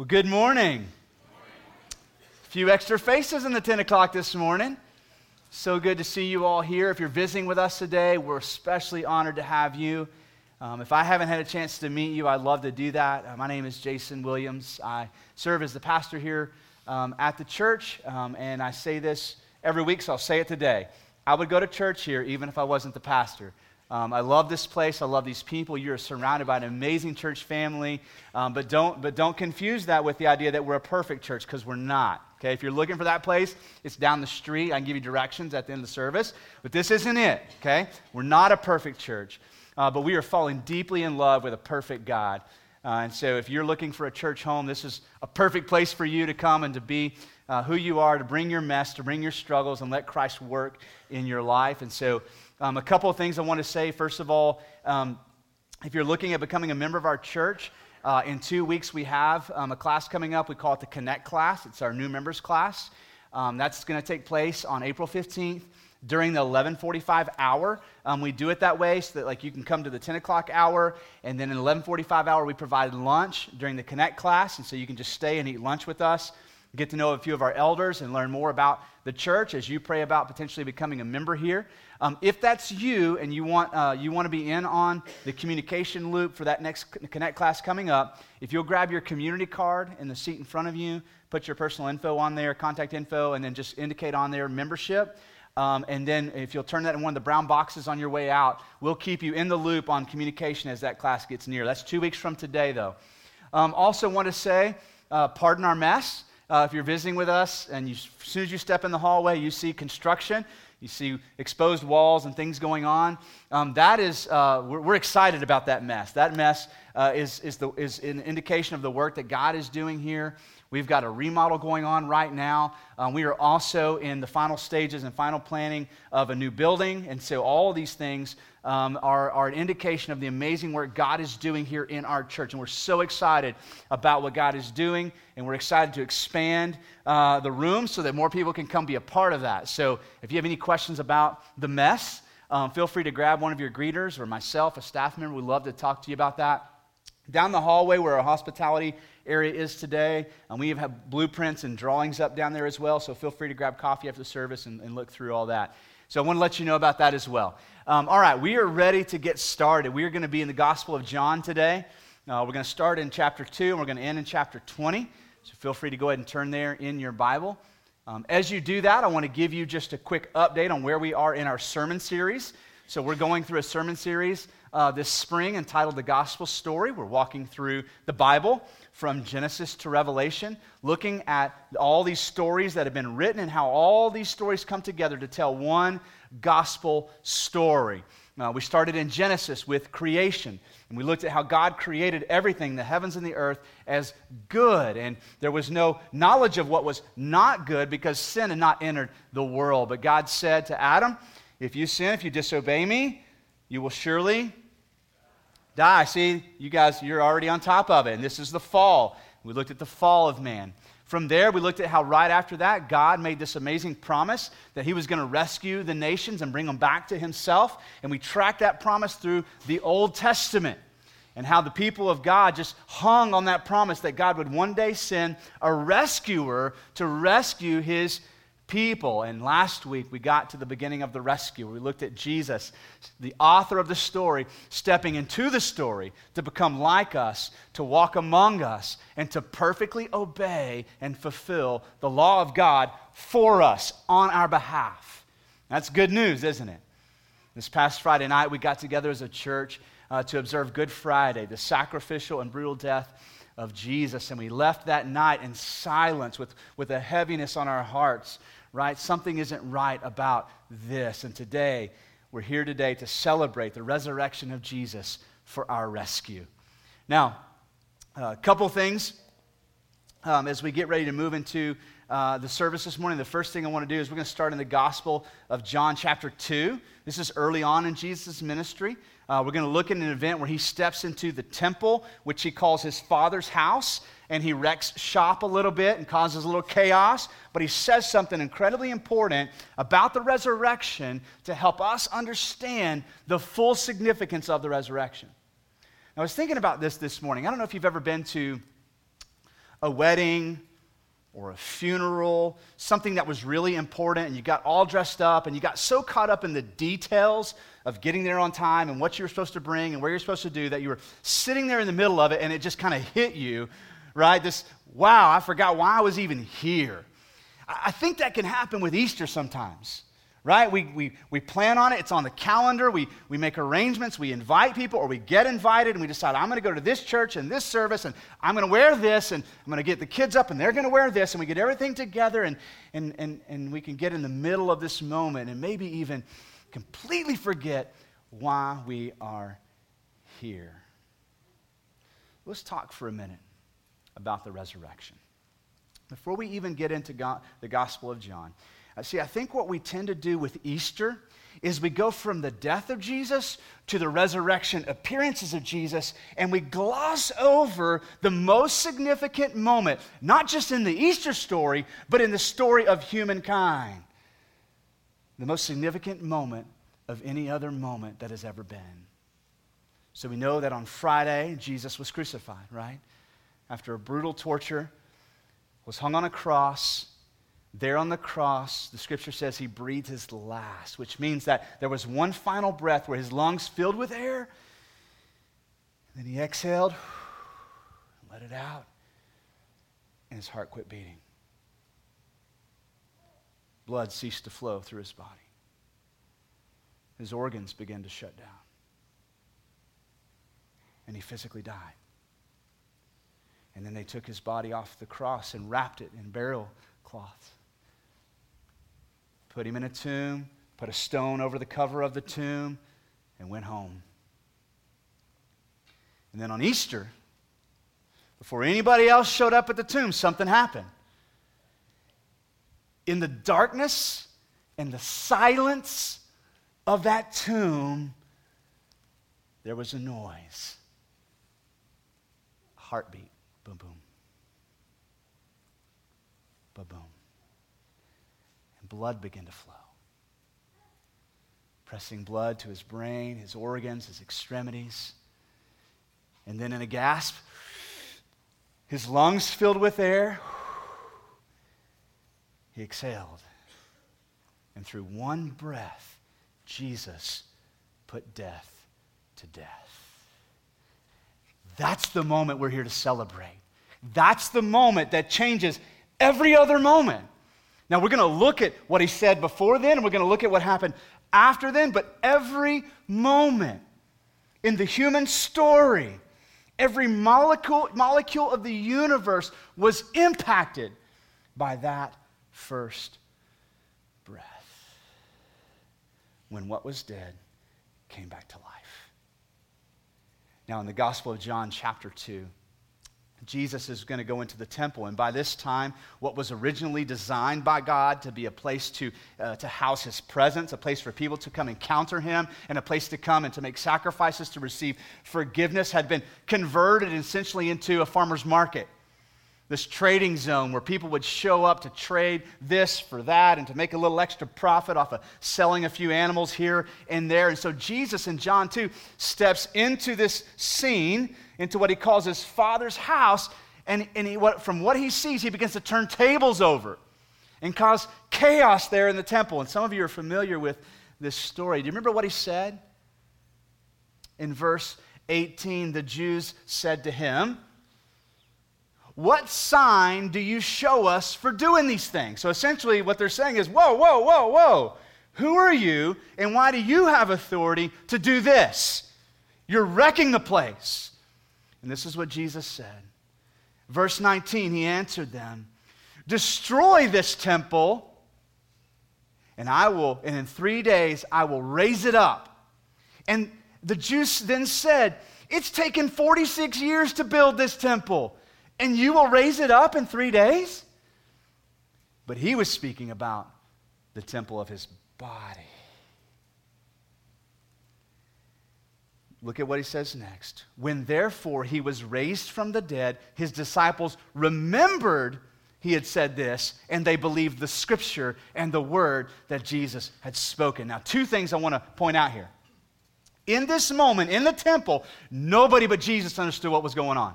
Well, good morning. A few extra faces in the 10 o'clock this morning. So good to see you all here. If you're visiting with us today, we're especially honored to have you. Um, if I haven't had a chance to meet you, I'd love to do that. Uh, my name is Jason Williams. I serve as the pastor here um, at the church, um, and I say this every week, so I'll say it today. I would go to church here even if I wasn't the pastor. Um, I love this place. I love these people. You're surrounded by an amazing church family. Um, but, don't, but don't confuse that with the idea that we're a perfect church because we're not. Okay, if you're looking for that place, it's down the street. I can give you directions at the end of the service. But this isn't it. Okay, we're not a perfect church, uh, but we are falling deeply in love with a perfect God. Uh, and so, if you're looking for a church home, this is a perfect place for you to come and to be uh, who you are, to bring your mess, to bring your struggles, and let Christ work in your life. And so, um, a couple of things I want to say. First of all, um, if you're looking at becoming a member of our church, uh, in two weeks we have um, a class coming up. We call it the Connect class. It's our new members class. Um, that's going to take place on April 15th during the 11:45 hour. Um, we do it that way so that like you can come to the 10 o'clock hour, and then in 11:45 hour we provide lunch during the Connect class, and so you can just stay and eat lunch with us get to know a few of our elders and learn more about the church as you pray about potentially becoming a member here. Um, if that's you and you want, uh, you want to be in on the communication loop for that next Connect class coming up, if you'll grab your community card in the seat in front of you, put your personal info on there, contact info, and then just indicate on there membership. Um, and then if you'll turn that in one of the brown boxes on your way out, we'll keep you in the loop on communication as that class gets near. That's two weeks from today, though. Um, also, want to say, uh, pardon our mess. Uh, if you're visiting with us and you, as soon as you step in the hallway, you see construction, you see exposed walls and things going on, um, that is, uh, we're, we're, excited about that mess. That mess uh, is, is, the, is an indication of the work that God is doing here. We've got a remodel going on right now. Um, we are also in the final stages and final planning of a new building. And so, all these things um, are, are an indication of the amazing work God is doing here in our church. And we're so excited about what God is doing. And we're excited to expand uh, the room so that more people can come be a part of that. So, if you have any questions about the mess, um, feel free to grab one of your greeters or myself, a staff member. We'd love to talk to you about that. Down the hallway where our hospitality area is today, and we have blueprints and drawings up down there as well, so feel free to grab coffee after the service and, and look through all that. So I want to let you know about that as well. Um, all right, we are ready to get started. We are going to be in the Gospel of John today. Uh, we're going to start in chapter 2, and we're going to end in chapter 20. So feel free to go ahead and turn there in your Bible. Um, as you do that, I want to give you just a quick update on where we are in our sermon series. So we're going through a sermon series uh, this spring entitled The Gospel Story. We're walking through the Bible from Genesis to Revelation, looking at all these stories that have been written and how all these stories come together to tell one gospel story. Uh, we started in Genesis with creation, and we looked at how God created everything, the heavens and the earth, as good. And there was no knowledge of what was not good because sin had not entered the world. But God said to Adam, If you sin, if you disobey me, you will surely die. See, you guys, you're already on top of it. And this is the fall. We looked at the fall of man. From there, we looked at how right after that, God made this amazing promise that He was going to rescue the nations and bring them back to Himself. And we tracked that promise through the Old Testament and how the people of God just hung on that promise that God would one day send a rescuer to rescue His people. And last week we got to the beginning of the rescue. We looked at Jesus, the author of the story, stepping into the story to become like us, to walk among us, and to perfectly obey and fulfill the law of God for us on our behalf. That's good news, isn't it? This past Friday night we got together as a church uh, to observe Good Friday, the sacrificial and brutal death of Jesus. And we left that night in silence with, with a heaviness on our hearts right? Something isn't right about this. And today, we're here today to celebrate the resurrection of Jesus for our rescue. Now, a couple things um, as we get ready to move into uh, the service this morning. The first thing I want to do is we're going to start in the Gospel of John, chapter 2. This is early on in Jesus' ministry. Uh, we're going to look at an event where he steps into the temple, which he calls his father's house, and he wrecks shop a little bit and causes a little chaos. But he says something incredibly important about the resurrection to help us understand the full significance of the resurrection. I was thinking about this this morning. I don't know if you've ever been to a wedding or a funeral, something that was really important, and you got all dressed up and you got so caught up in the details of getting there on time and what you were supposed to bring and where you're supposed to do that you were sitting there in the middle of it and it just kind of hit you, right? This, wow, I forgot why I was even here. I think that can happen with Easter sometimes right? We, we, we plan on it, it's on the calendar, we, we make arrangements, we invite people, or we get invited and we decide, I'm going to go to this church and this service, and I'm going to wear this, and I'm going to get the kids up, and they're going to wear this, and we get everything together, and, and, and, and we can get in the middle of this moment and maybe even completely forget why we are here. Let's talk for a minute about the resurrection. Before we even get into God, the Gospel of John, Uh, see, I think what we tend to do with Easter is we go from the death of Jesus to the resurrection appearances of Jesus, and we gloss over the most significant moment, not just in the Easter story, but in the story of humankind. The most significant moment of any other moment that has ever been. So we know that on Friday, Jesus was crucified, right? After a brutal torture, was hung on a cross there on the cross, the scripture says he breathed his last, which means that there was one final breath where his lungs filled with air. Then he exhaled, and let it out, and his heart quit beating. Blood ceased to flow through his body. His organs began to shut down. And he physically died. And then they took his body off the cross and wrapped it in burial cloths put him in a tomb, put a stone over the cover of the tomb, and went home. And then on Easter, before anybody else showed up at the tomb, something happened. In the darkness and the silence of that tomb, there was a noise. Heartbeat. Boom, boom. Boom, boom blood began to flow. Pressing blood to his brain, his organs, his extremities. And then in a gasp, his lungs filled with air, he exhaled. And through one breath, Jesus put death to death. That's the moment we're here to celebrate. That's the moment that changes every other moment. Now, we're going to look at what he said before then, and we're going to look at what happened after then, but every moment in the human story, every molecule, molecule of the universe was impacted by that first breath. When what was dead came back to life. Now, in the Gospel of John, chapter 2, Jesus is going to go into the temple. And by this time, what was originally designed by God to be a place to, uh, to house his presence, a place for people to come encounter him, and a place to come and to make sacrifices to receive forgiveness, had been converted essentially into a farmer's market. This trading zone where people would show up to trade this for that and to make a little extra profit off of selling a few animals here and there. And so Jesus in John 2 steps into this scene into what he calls his father's house. And, and he, what, from what he sees, he begins to turn tables over and cause chaos there in the temple. And some of you are familiar with this story. Do you remember what he said? In verse 18, the Jews said to him, What sign do you show us for doing these things? So essentially, what they're saying is, Whoa, whoa, whoa, whoa. Who are you, and why do you have authority to do this? You're wrecking the place. And this is what Jesus said. Verse 19, he answered them, Destroy this temple, and I will, and in three days I will raise it up. And the Jews then said, It's taken 46 years to build this temple, and you will raise it up in three days? But he was speaking about the temple of his body. Look at what he says next. When therefore he was raised from the dead, his disciples remembered he had said this, and they believed the scripture and the word that Jesus had spoken. Now, two things I want to point out here. In this moment, in the temple, nobody but Jesus understood what was going on.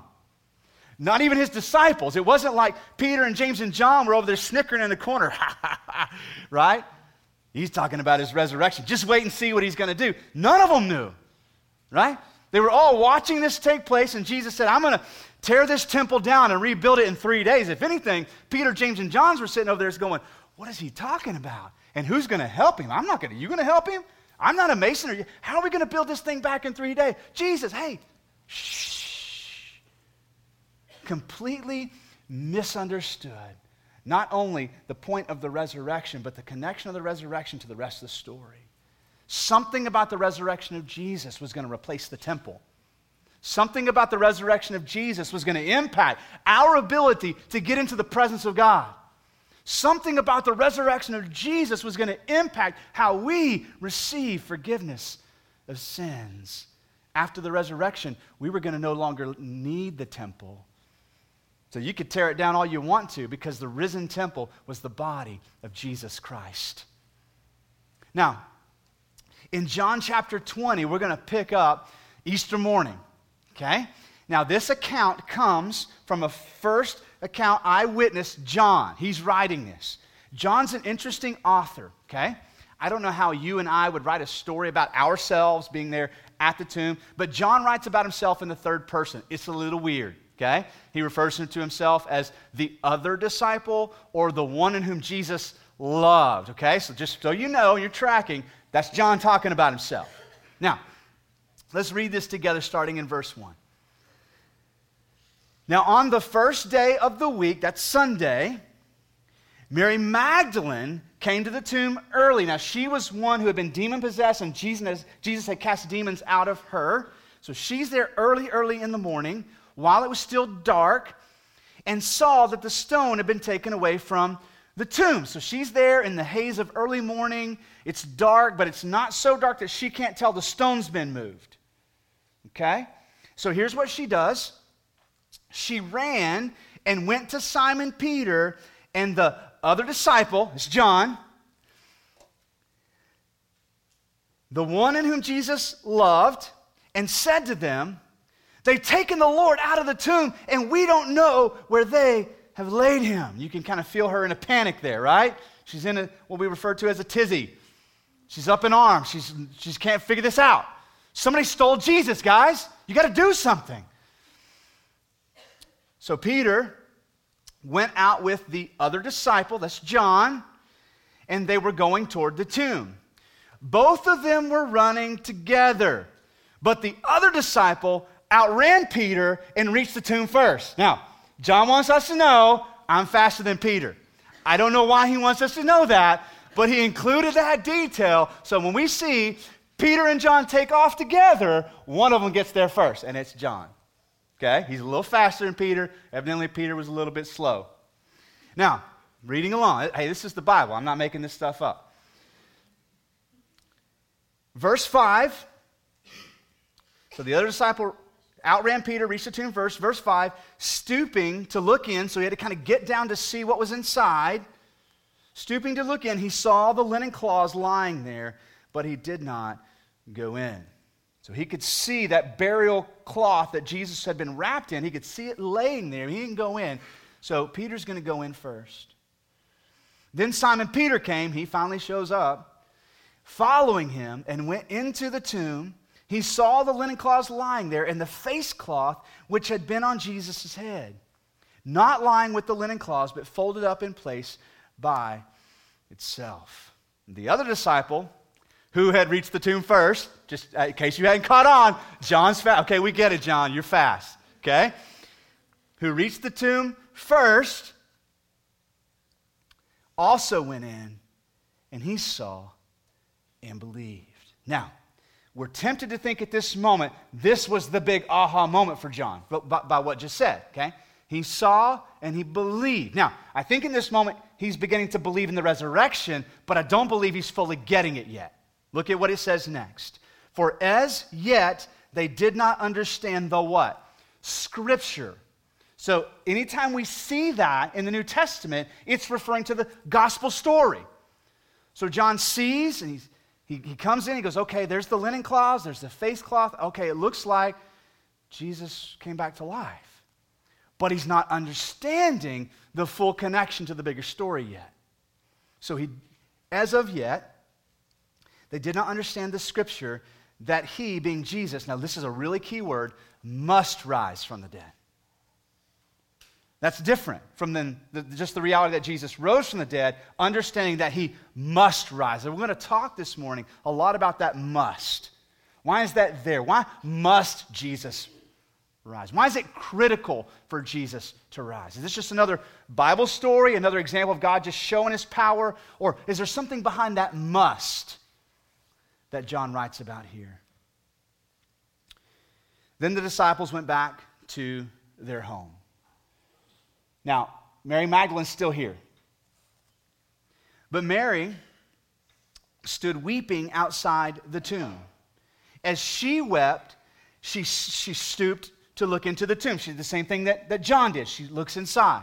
Not even his disciples. It wasn't like Peter and James and John were over there snickering in the corner, right? He's talking about his resurrection. Just wait and see what he's going to do. None of them knew, right? They were all watching this take place, and Jesus said, I'm going to tear this temple down and rebuild it in three days. If anything, Peter, James, and John's were sitting over there going, What is he talking about? And who's going to help him? I'm not going to. You going to help him? I'm not a mason. How are we going to build this thing back in three days? Jesus, hey, shh completely misunderstood not only the point of the resurrection, but the connection of the resurrection to the rest of the story. Something about the resurrection of Jesus was going to replace the temple. Something about the resurrection of Jesus was going to impact our ability to get into the presence of God. Something about the resurrection of Jesus was going to impact how we receive forgiveness of sins. After the resurrection, we were going to no longer need the temple so you could tear it down all you want to because the risen temple was the body of Jesus Christ. Now, in John chapter 20, we're going to pick up Easter morning. Okay? Now, this account comes from a first account eyewitness, John. He's writing this. John's an interesting author, okay? I don't know how you and I would write a story about ourselves being there at the tomb, but John writes about himself in the third person. It's a little weird okay? He refers to himself as the other disciple or the one in whom Jesus loved, okay? So just so you know, you're tracking, that's John talking about himself. Now, let's read this together starting in verse 1. Now, on the first day of the week, that's Sunday, Mary Magdalene came to the tomb early. Now, she was one who had been demon possessed, and Jesus, Jesus had cast demons out of her. So she's there early, early in the morning while it was still dark and saw that the stone had been taken away from the tomb. So she's there in the haze of early morning. It's dark, but it's not so dark that she can't tell the stone's been moved. Okay? So here's what she does she ran and went to Simon Peter and the other disciple, it's John, the one in whom Jesus loved, and said to them, They've taken the Lord out of the tomb, and we don't know where they have laid him. You can kind of feel her in a panic there, right? She's in a, what we refer to as a tizzy. She's up in arms. She's, she can't figure this out. Somebody stole Jesus, guys. You got to do something. So Peter went out with the other disciple, that's John, and they were going toward the tomb. Both of them were running together, but the other disciple outran Peter and reached the tomb first. Now, John wants us to know I'm faster than Peter. I don't know why he wants us to know that, but he included that detail. So when we see Peter and John take off together, one of them gets there first, and it's John. Okay? He's a little faster than Peter. Evidently, Peter was a little bit slow. Now, reading along. Hey, this is the Bible. I'm not making this stuff up. Verse 5. So the other disciple outran Peter, reached the tomb first. Verse 5, stooping to look in, so he had to kind of get down to see what was inside. Stooping to look in, he saw the linen cloths lying there, but he did not go in. So he could see that burial cloth that Jesus had been wrapped in. He could see it laying there. He didn't go in. So Peter's going to go in first. Then Simon Peter came. He finally shows up, following him, and went into the tomb. He saw the linen cloths lying there and the face cloth which had been on Jesus' head, not lying with the linen cloths, but folded up in place by itself. The other disciple, who had reached the tomb first, just uh, in case you hadn't caught on, John's fast. Okay, we get it, John, you're fast. Okay? Who reached the tomb first, also went in, and he saw and believed. Now, we're tempted to think at this moment this was the big aha moment for John by, by, what just said, okay? He saw and he believed. Now, I think in this moment he's beginning to believe in the resurrection, but I don't believe he's fully getting it yet. Look at what it says next. For as yet they did not understand the what? Scripture. So anytime we see that in the New Testament, it's referring to the gospel story. So John sees and he's he, he comes in, he goes, okay, there's the linen cloths, there's the face cloth. Okay, it looks like Jesus came back to life. but he's not understanding the full connection to the bigger story yet. So he, as of yet, they did not understand the scripture that he, being Jesus, now this is a really key word, must rise from the dead. That's different from the, the, just the reality that Jesus rose from the dead, understanding that he must rise. And we're going to talk this morning a lot about that must. Why is that there? Why must Jesus rise? Why is it critical for Jesus to rise? Is this just another Bible story, another example of God just showing his power? Or is there something behind that must that John writes about here? Then the disciples went back to their home. Now, Mary Magdalene's still here. But Mary stood weeping outside the tomb. As she wept, she, she stooped to look into the tomb. She did the same thing that, that John did. She looks inside.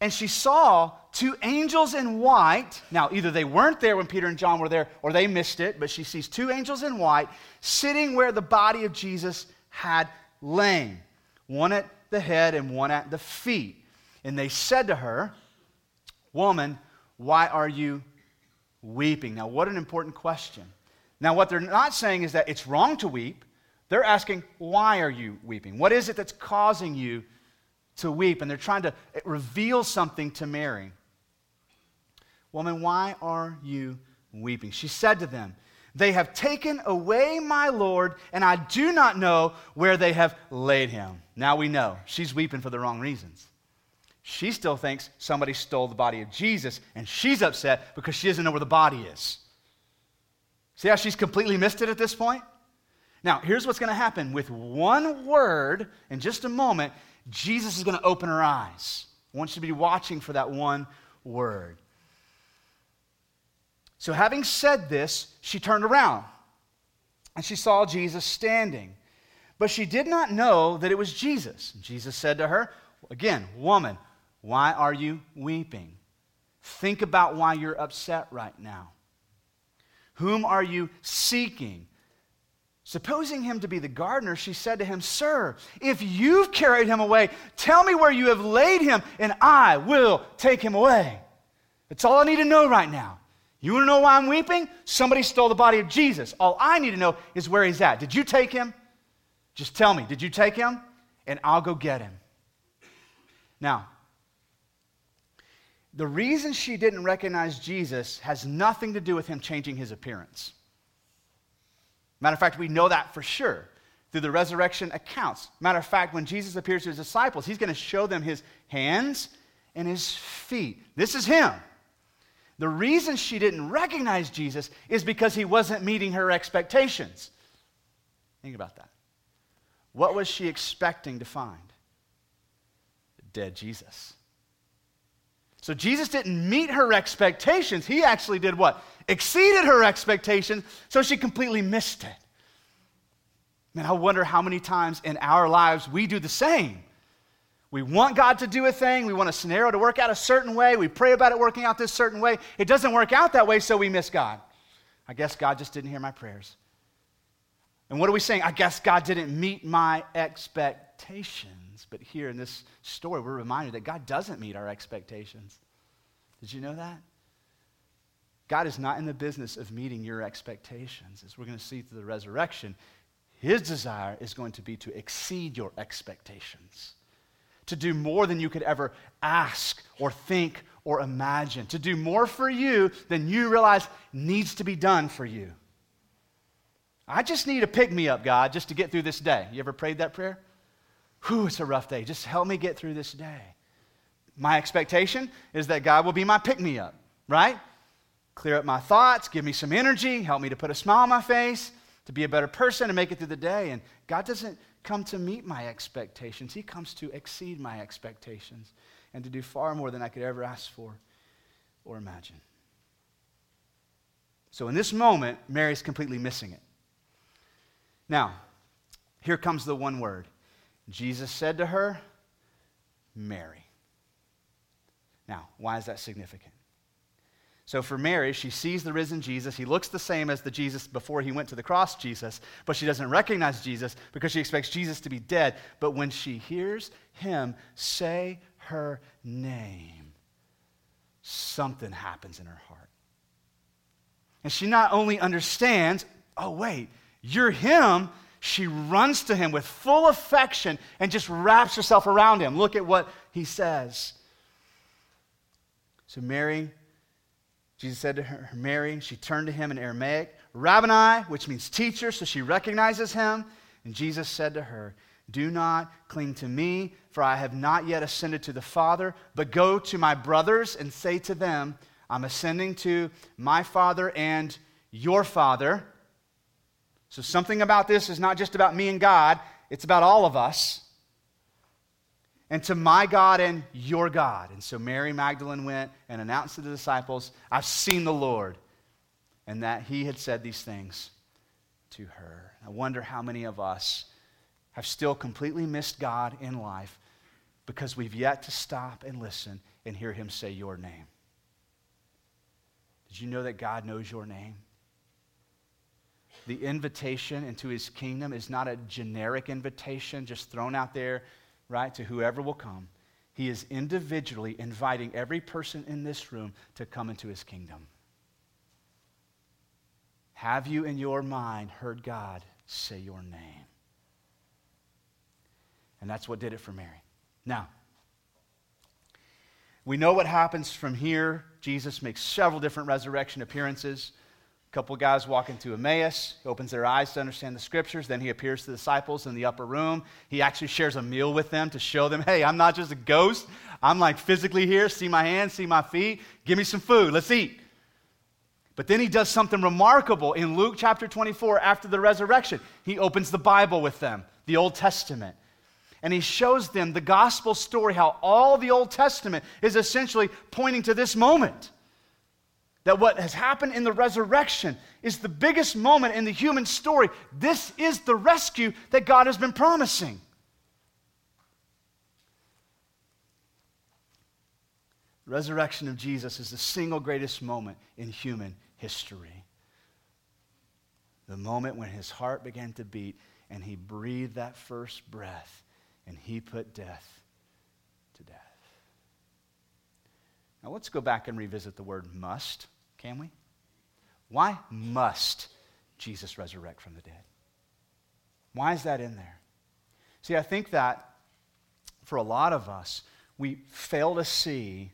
And she saw two angels in white. Now, either they weren't there when Peter and John were there or they missed it, but she sees two angels in white sitting where the body of Jesus had lain, one at the head and one at the feet. And they said to her, Woman, why are you weeping? Now, what an important question. Now, what they're not saying is that it's wrong to weep. They're asking, Why are you weeping? What is it that's causing you to weep? And they're trying to eh, reveal something to Mary. Woman, why are you weeping? She said to them, They have taken away my Lord, and I do not know where they have laid him. Now we know she's weeping for the wrong reasons. She still thinks somebody stole the body of Jesus, and she's upset because she doesn't know where the body is. See how she's completely missed it at this point? Now, here's what's going to happen. With one word, in just a moment, Jesus is going to open her eyes. I want you to be watching for that one word. So, having said this, she turned around and she saw Jesus standing. But she did not know that it was Jesus. Jesus said to her, Again, woman, why are you weeping? Think about why you're upset right now. Whom are you seeking? Supposing him to be the gardener, she said to him, Sir, if you've carried him away, tell me where you have laid him, and I will take him away. That's all I need to know right now. You want to know why I'm weeping? Somebody stole the body of Jesus. All I need to know is where he's at. Did you take him? Just tell me, did you take him? And I'll go get him. Now, the reason she didn't recognize Jesus has nothing to do with him changing his appearance. Matter of fact, we know that for sure through the resurrection accounts. Matter of fact, when Jesus appears to his disciples, he's going to show them his hands and his feet. This is him. The reason she didn't recognize Jesus is because he wasn't meeting her expectations. Think about that. What was she expecting to find? Dead Jesus. So Jesus didn't meet her expectations. He actually did what? Exceeded her expectations, so she completely missed it. Man, I wonder how many times in our lives we do the same. We want God to do a thing. We want a scenario to work out a certain way. We pray about it working out this certain way. It doesn't work out that way, so we miss God. I guess God just didn't hear my prayers. And what are we saying? I guess God didn't meet my expectations. But here in this story, we're reminded that God doesn't meet our expectations. Did you know that? God is not in the business of meeting your expectations. As we're going to see through the resurrection, his desire is going to be to exceed your expectations, to do more than you could ever ask or think or imagine, to do more for you than you realize needs to be done for you. I just need a pick me up, God, just to get through this day. You ever prayed that prayer? Whew, it's a rough day. Just help me get through this day. My expectation is that God will be my pick me up, right? Clear up my thoughts, give me some energy, help me to put a smile on my face, to be a better person and make it through the day. And God doesn't come to meet my expectations, He comes to exceed my expectations and to do far more than I could ever ask for or imagine. So in this moment, Mary's completely missing it. Now, here comes the one word. Jesus said to her, Mary. Now, why is that significant? So for Mary, she sees the risen Jesus. He looks the same as the Jesus before he went to the cross, Jesus, but she doesn't recognize Jesus because she expects Jesus to be dead. But when she hears him say her name, something happens in her heart. And she not only understands, oh, wait, you're him, she runs to him with full affection and just wraps herself around him. Look at what he says. So Mary Jesus said to her, Mary, she turned to him in Aramaic, Rabboni, which means teacher, so she recognizes him. And Jesus said to her, Do not cling to me, for I have not yet ascended to the Father, but go to my brothers and say to them, I'm ascending to my Father and your Father. So something about this is not just about me and God, it's about all of us and to my God and your God. And so Mary Magdalene went and announced to the disciples, I've seen the Lord, and that he had said these things to her. I wonder how many of us have still completely missed God in life because we've yet to stop and listen and hear him say your name. Did you know that God knows your name? The invitation into his kingdom is not a generic invitation just thrown out there right, to whoever will come. He is individually inviting every person in this room to come into his kingdom. Have you in your mind heard God say your name? And that's what did it for Mary. Now, we know what happens from here. Jesus makes several different resurrection appearances. A couple guys walk into Emmaus. He opens their eyes to understand the scriptures. Then he appears to the disciples in the upper room. He actually shares a meal with them to show them, hey, I'm not just a ghost. I'm like physically here. See my hands, see my feet. Give me some food. Let's eat. But then he does something remarkable in Luke chapter 24 after the resurrection. He opens the Bible with them, the Old Testament. And he shows them the gospel story, how all the Old Testament is essentially pointing to this moment. That what has happened in the resurrection is the biggest moment in the human story. This is the rescue that God has been promising. The resurrection of Jesus is the single greatest moment in human history. The moment when his heart began to beat and he breathed that first breath and he put death to death. Now let's go back and revisit the word must, can we? Why must Jesus resurrect from the dead? Why is that in there? See, I think that for a lot of us, we fail to see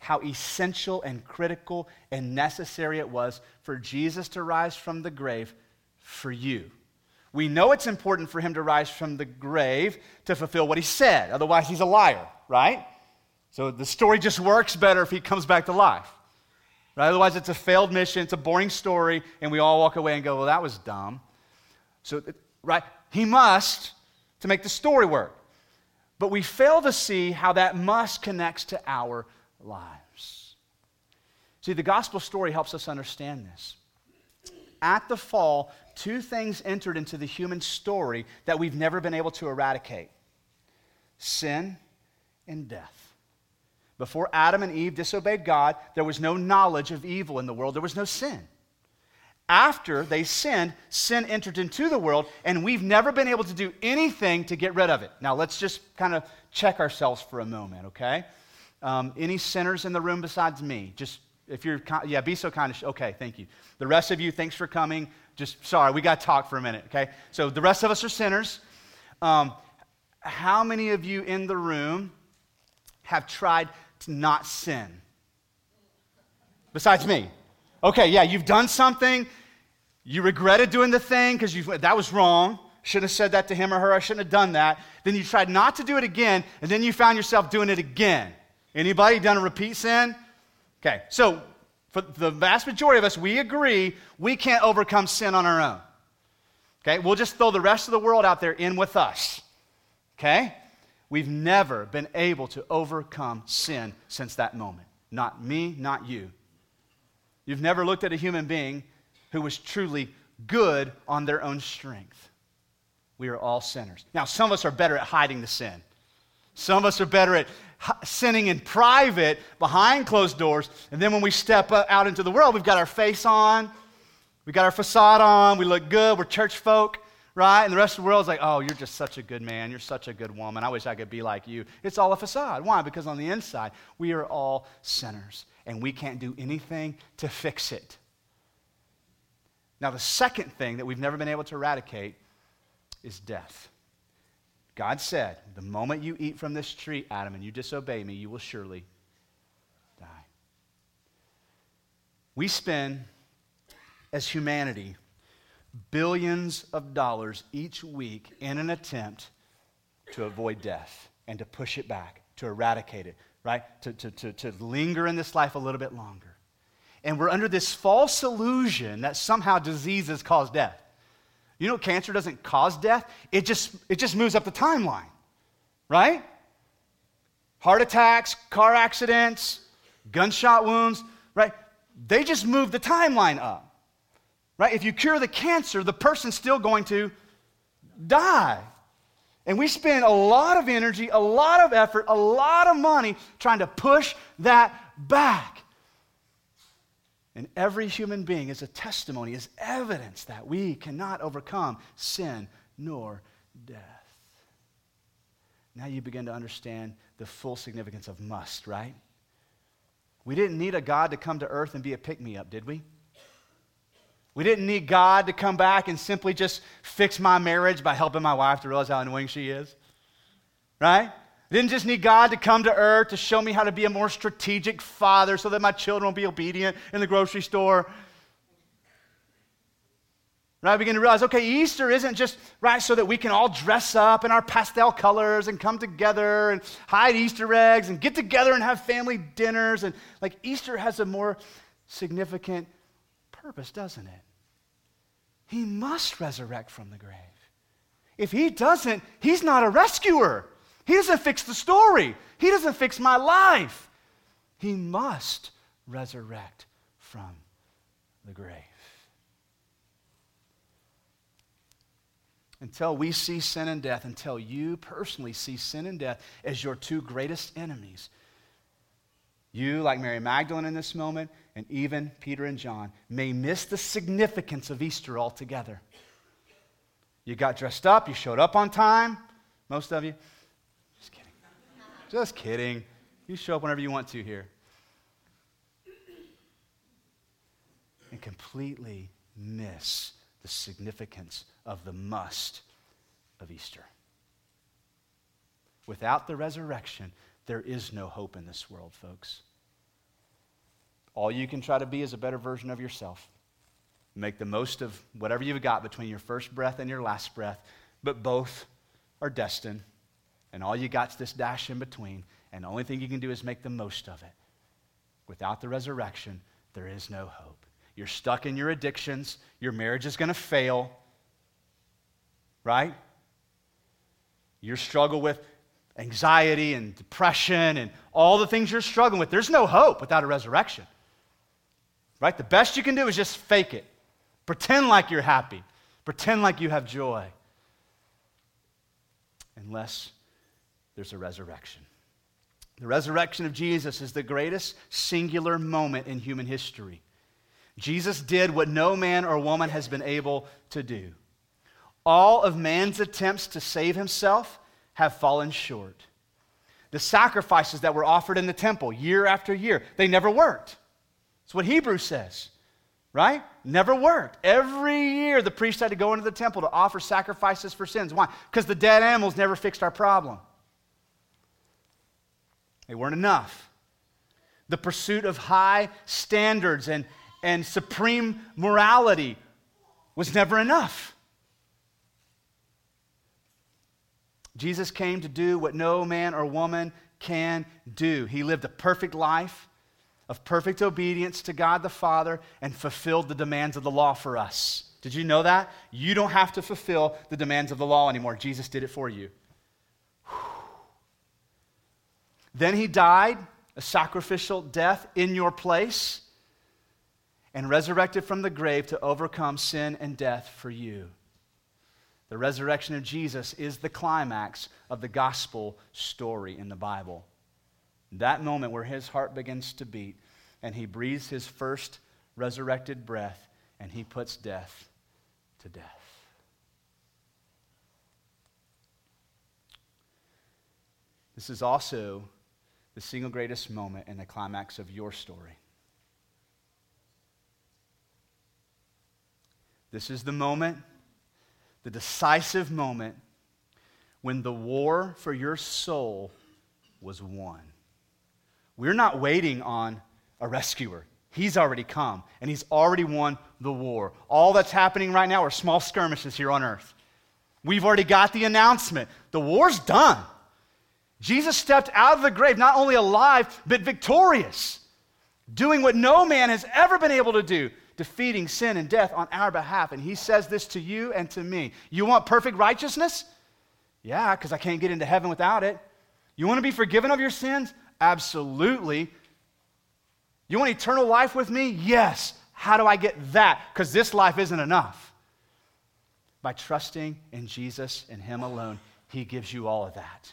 how essential and critical and necessary it was for Jesus to rise from the grave for you. We know it's important for him to rise from the grave to fulfill what he said, otherwise, he's a liar, right? So the story just works better if he comes back to life. Right? Otherwise, it's a failed mission, it's a boring story, and we all walk away and go, well, that was dumb. So, right? He must to make the story work. But we fail to see how that must connects to our lives. See, the gospel story helps us understand this. At the fall, two things entered into the human story that we've never been able to eradicate sin and death. Before Adam and Eve disobeyed God, there was no knowledge of evil in the world, there was no sin. After they sinned, sin entered into the world, and we've never been able to do anything to get rid of it. Now, let's just kind of check ourselves for a moment, okay? Um, any sinners in the room besides me? Just if you're, yeah, be so kind of, okay, thank you. The rest of you, thanks for coming. Just sorry, we got to talk for a minute, okay? So the rest of us are sinners. Um, how many of you in the room have tried to not sin? Besides me. Okay, yeah, you've done something. You regretted doing the thing because you that was wrong. Shouldn't have said that to him or her. I shouldn't have done that. Then you tried not to do it again, and then you found yourself doing it again. Anybody done a repeat sin? Okay, so for the vast majority of us, we agree we can't overcome sin on our own. Okay, we'll just throw the rest of the world out there in with us. Okay? We've never been able to overcome sin since that moment. Not me, not you. You've never looked at a human being who was truly good on their own strength. We are all sinners. Now, some of us are better at hiding the sin. Some of us are better at sinning in private behind closed doors. And then when we step out into the world, we've got our face on, we've got our facade on, we look good, we're church folk, right? And the rest of the world is like, oh, you're just such a good man, you're such a good woman. I wish I could be like you. It's all a facade. Why? Because on the inside, we are all sinners, and we can't do anything to fix it. Now, the second thing that we've never been able to eradicate is death. God said, The moment you eat from this tree, Adam, and you disobey me, you will surely die. We spend, as humanity, billions of dollars each week in an attempt to avoid death and to push it back, to eradicate it, right? To, to, to, to linger in this life a little bit longer. And we're under this false illusion that somehow diseases cause death. You know, cancer doesn't cause death, it just, it just moves up the timeline, right? Heart attacks, car accidents, gunshot wounds, right? They just move the timeline up, right? If you cure the cancer, the person's still going to die. And we spend a lot of energy, a lot of effort, a lot of money trying to push that back. And every human being is a testimony, is evidence that we cannot overcome sin nor death. Now you begin to understand the full significance of must, right? We didn't need a God to come to earth and be a pick me up, did we? We didn't need God to come back and simply just fix my marriage by helping my wife to realize how annoying she is. Right? Didn't just need God to come to earth to show me how to be a more strategic father so that my children will be obedient in the grocery store. And I begin to realize, okay, Easter isn't just, right, so that we can all dress up in our pastel colors and come together and hide Easter eggs and get together and have family dinners. And like Easter has a more significant purpose, doesn't it? He must resurrect from the grave. If he doesn't, he's not a rescuer. He doesn't fix the story, He doesn't fix my life. He must resurrect from the grave. Until we see sin and death, until you personally see sin and death as your two greatest enemies, you, like Mary Magdalene in this moment, and even Peter and John, may miss the significance of Easter altogether. You got dressed up, you showed up on time, most of you. Just kidding. Just kidding. You show up whenever you want to here. And completely miss the significance of the must of Easter. Without the resurrection, there is no hope in this world, folks. All you can try to be is a better version of yourself. Make the most of whatever you've got between your first breath and your last breath, but both are destined and all you got's this dash in between, and the only thing you can do is make the most of it. Without the resurrection, there is no hope. You're stuck in your addictions, your marriage is going to fail, right? Your struggle with anxiety and depression and all the things you're struggling with, there's no hope without a resurrection. Right? The best you can do is just fake it. Pretend like you're happy. Pretend like you have joy. Unless there's a resurrection. The resurrection of Jesus is the greatest singular moment in human history. Jesus did what no man or woman has been able to do. All of man's attempts to save himself have fallen short. The sacrifices that were offered in the temple year after year, they never worked. That's what Hebrews says, right? Never worked. Every year the priest had to go into the temple to offer sacrifices for sins. Why? Because the dead animals never fixed our problem. They weren't enough. The pursuit of high standards and, and supreme morality was never enough. Jesus came to do what no man or woman can do. He lived a perfect life of perfect obedience to God the Father and fulfilled the demands of the law for us. Did you know that? You don't have to fulfill the demands of the law anymore. Jesus did it for you. Then he died a sacrificial death in your place and resurrected from the grave to overcome sin and death for you. The resurrection of Jesus is the climax of the gospel story in the Bible. That moment where his heart begins to beat and he breathes his first resurrected breath and he puts death to death. This is also the single greatest moment in the climax of your story. This is the moment, the decisive moment, when the war for your soul was won. We're not waiting on a rescuer. He's already come and he's already won the war. All that's happening right now are small skirmishes here on earth. We've already got the announcement the war's done. Jesus stepped out of the grave, not only alive, but victorious, doing what no man has ever been able to do, defeating sin and death on our behalf. And he says this to you and to me. You want perfect righteousness? Yeah, because I can't get into heaven without it. You want to be forgiven of your sins? Absolutely. You want eternal life with me? Yes. How do I get that? Because this life isn't enough. By trusting in Jesus and Him alone, He gives you all of that.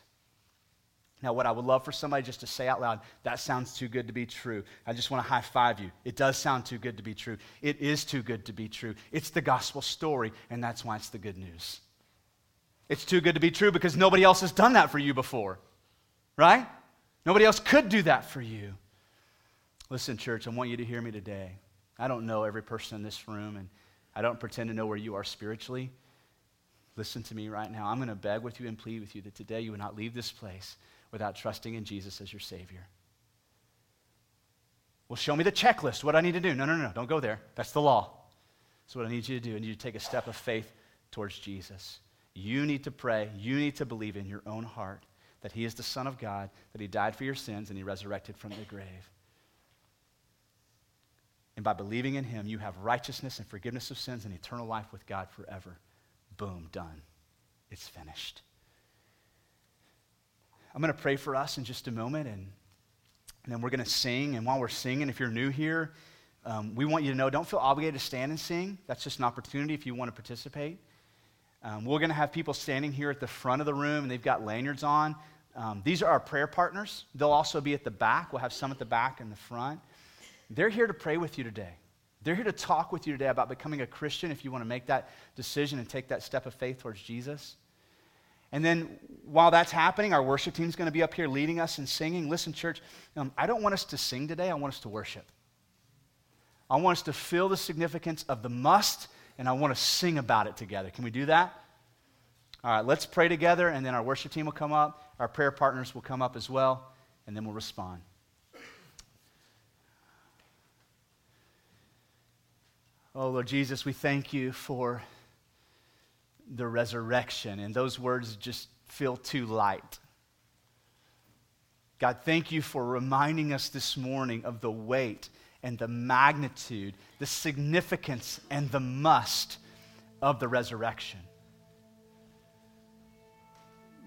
Now, what I would love for somebody just to say out loud, that sounds too good to be true. I just want to high five you. It does sound too good to be true. It is too good to be true. It's the gospel story, and that's why it's the good news. It's too good to be true because nobody else has done that for you before, right? Nobody else could do that for you. Listen, church, I want you to hear me today. I don't know every person in this room, and I don't pretend to know where you are spiritually. Listen to me right now. I'm going to beg with you and plead with you that today you would not leave this place without trusting in Jesus as your Savior. Well, show me the checklist, what I need to do. No, no, no, don't go there. That's the law. So, what I need you to do, I need you to take a step of faith towards Jesus. You need to pray, you need to believe in your own heart that He is the Son of God, that He died for your sins, and He resurrected from the grave. And by believing in Him, you have righteousness and forgiveness of sins and eternal life with God forever. Boom, done. It's finished. I'm going to pray for us in just a moment, and, and then we're going to sing. And while we're singing, if you're new here, um, we want you to know don't feel obligated to stand and sing. That's just an opportunity if you want to participate. Um, we're going to have people standing here at the front of the room, and they've got lanyards on. Um, these are our prayer partners. They'll also be at the back. We'll have some at the back and the front. They're here to pray with you today. They're here to talk with you today about becoming a Christian if you want to make that decision and take that step of faith towards Jesus. And then while that's happening, our worship team is going to be up here leading us and singing. Listen, church, um, I don't want us to sing today, I want us to worship. I want us to feel the significance of the must, and I want to sing about it together. Can we do that? All right, let's pray together, and then our worship team will come up. Our prayer partners will come up as well, and then we'll respond. Oh, Lord Jesus, we thank you for the resurrection. And those words just feel too light. God, thank you for reminding us this morning of the weight and the magnitude, the significance and the must of the resurrection.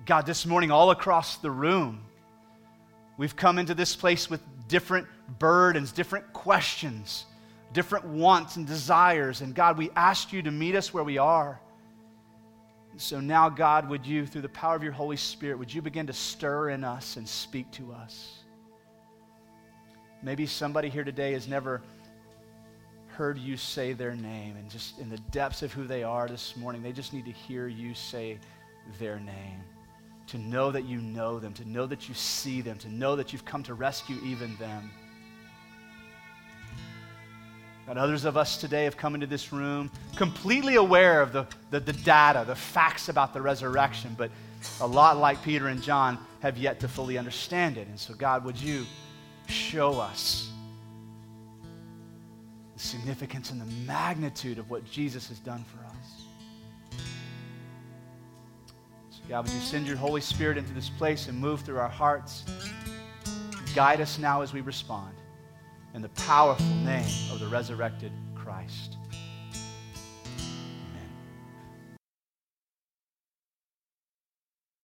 God, this morning, all across the room, we've come into this place with different burdens, different questions, different wants and desires. And God, we ask you to meet us where we are. And So now, God, would you, through the power of your Holy Spirit, would you begin to stir in us and speak to us? Maybe somebody here today has never heard you say their name, and just in the depths of who they are this morning, they just need to hear you say their name. To know that you know them, to know that you see them, to know that you've come to rescue even them. And others of us today have come into this room completely aware of the, the, the, data, the facts about the resurrection, but a lot like Peter and John have yet to fully understand it. And so, God, would you show us the significance and the magnitude of what Jesus has done for us? God, would you send your Holy Spirit into this place and move through our hearts? Guide us now as we respond in the powerful name of the resurrected Christ.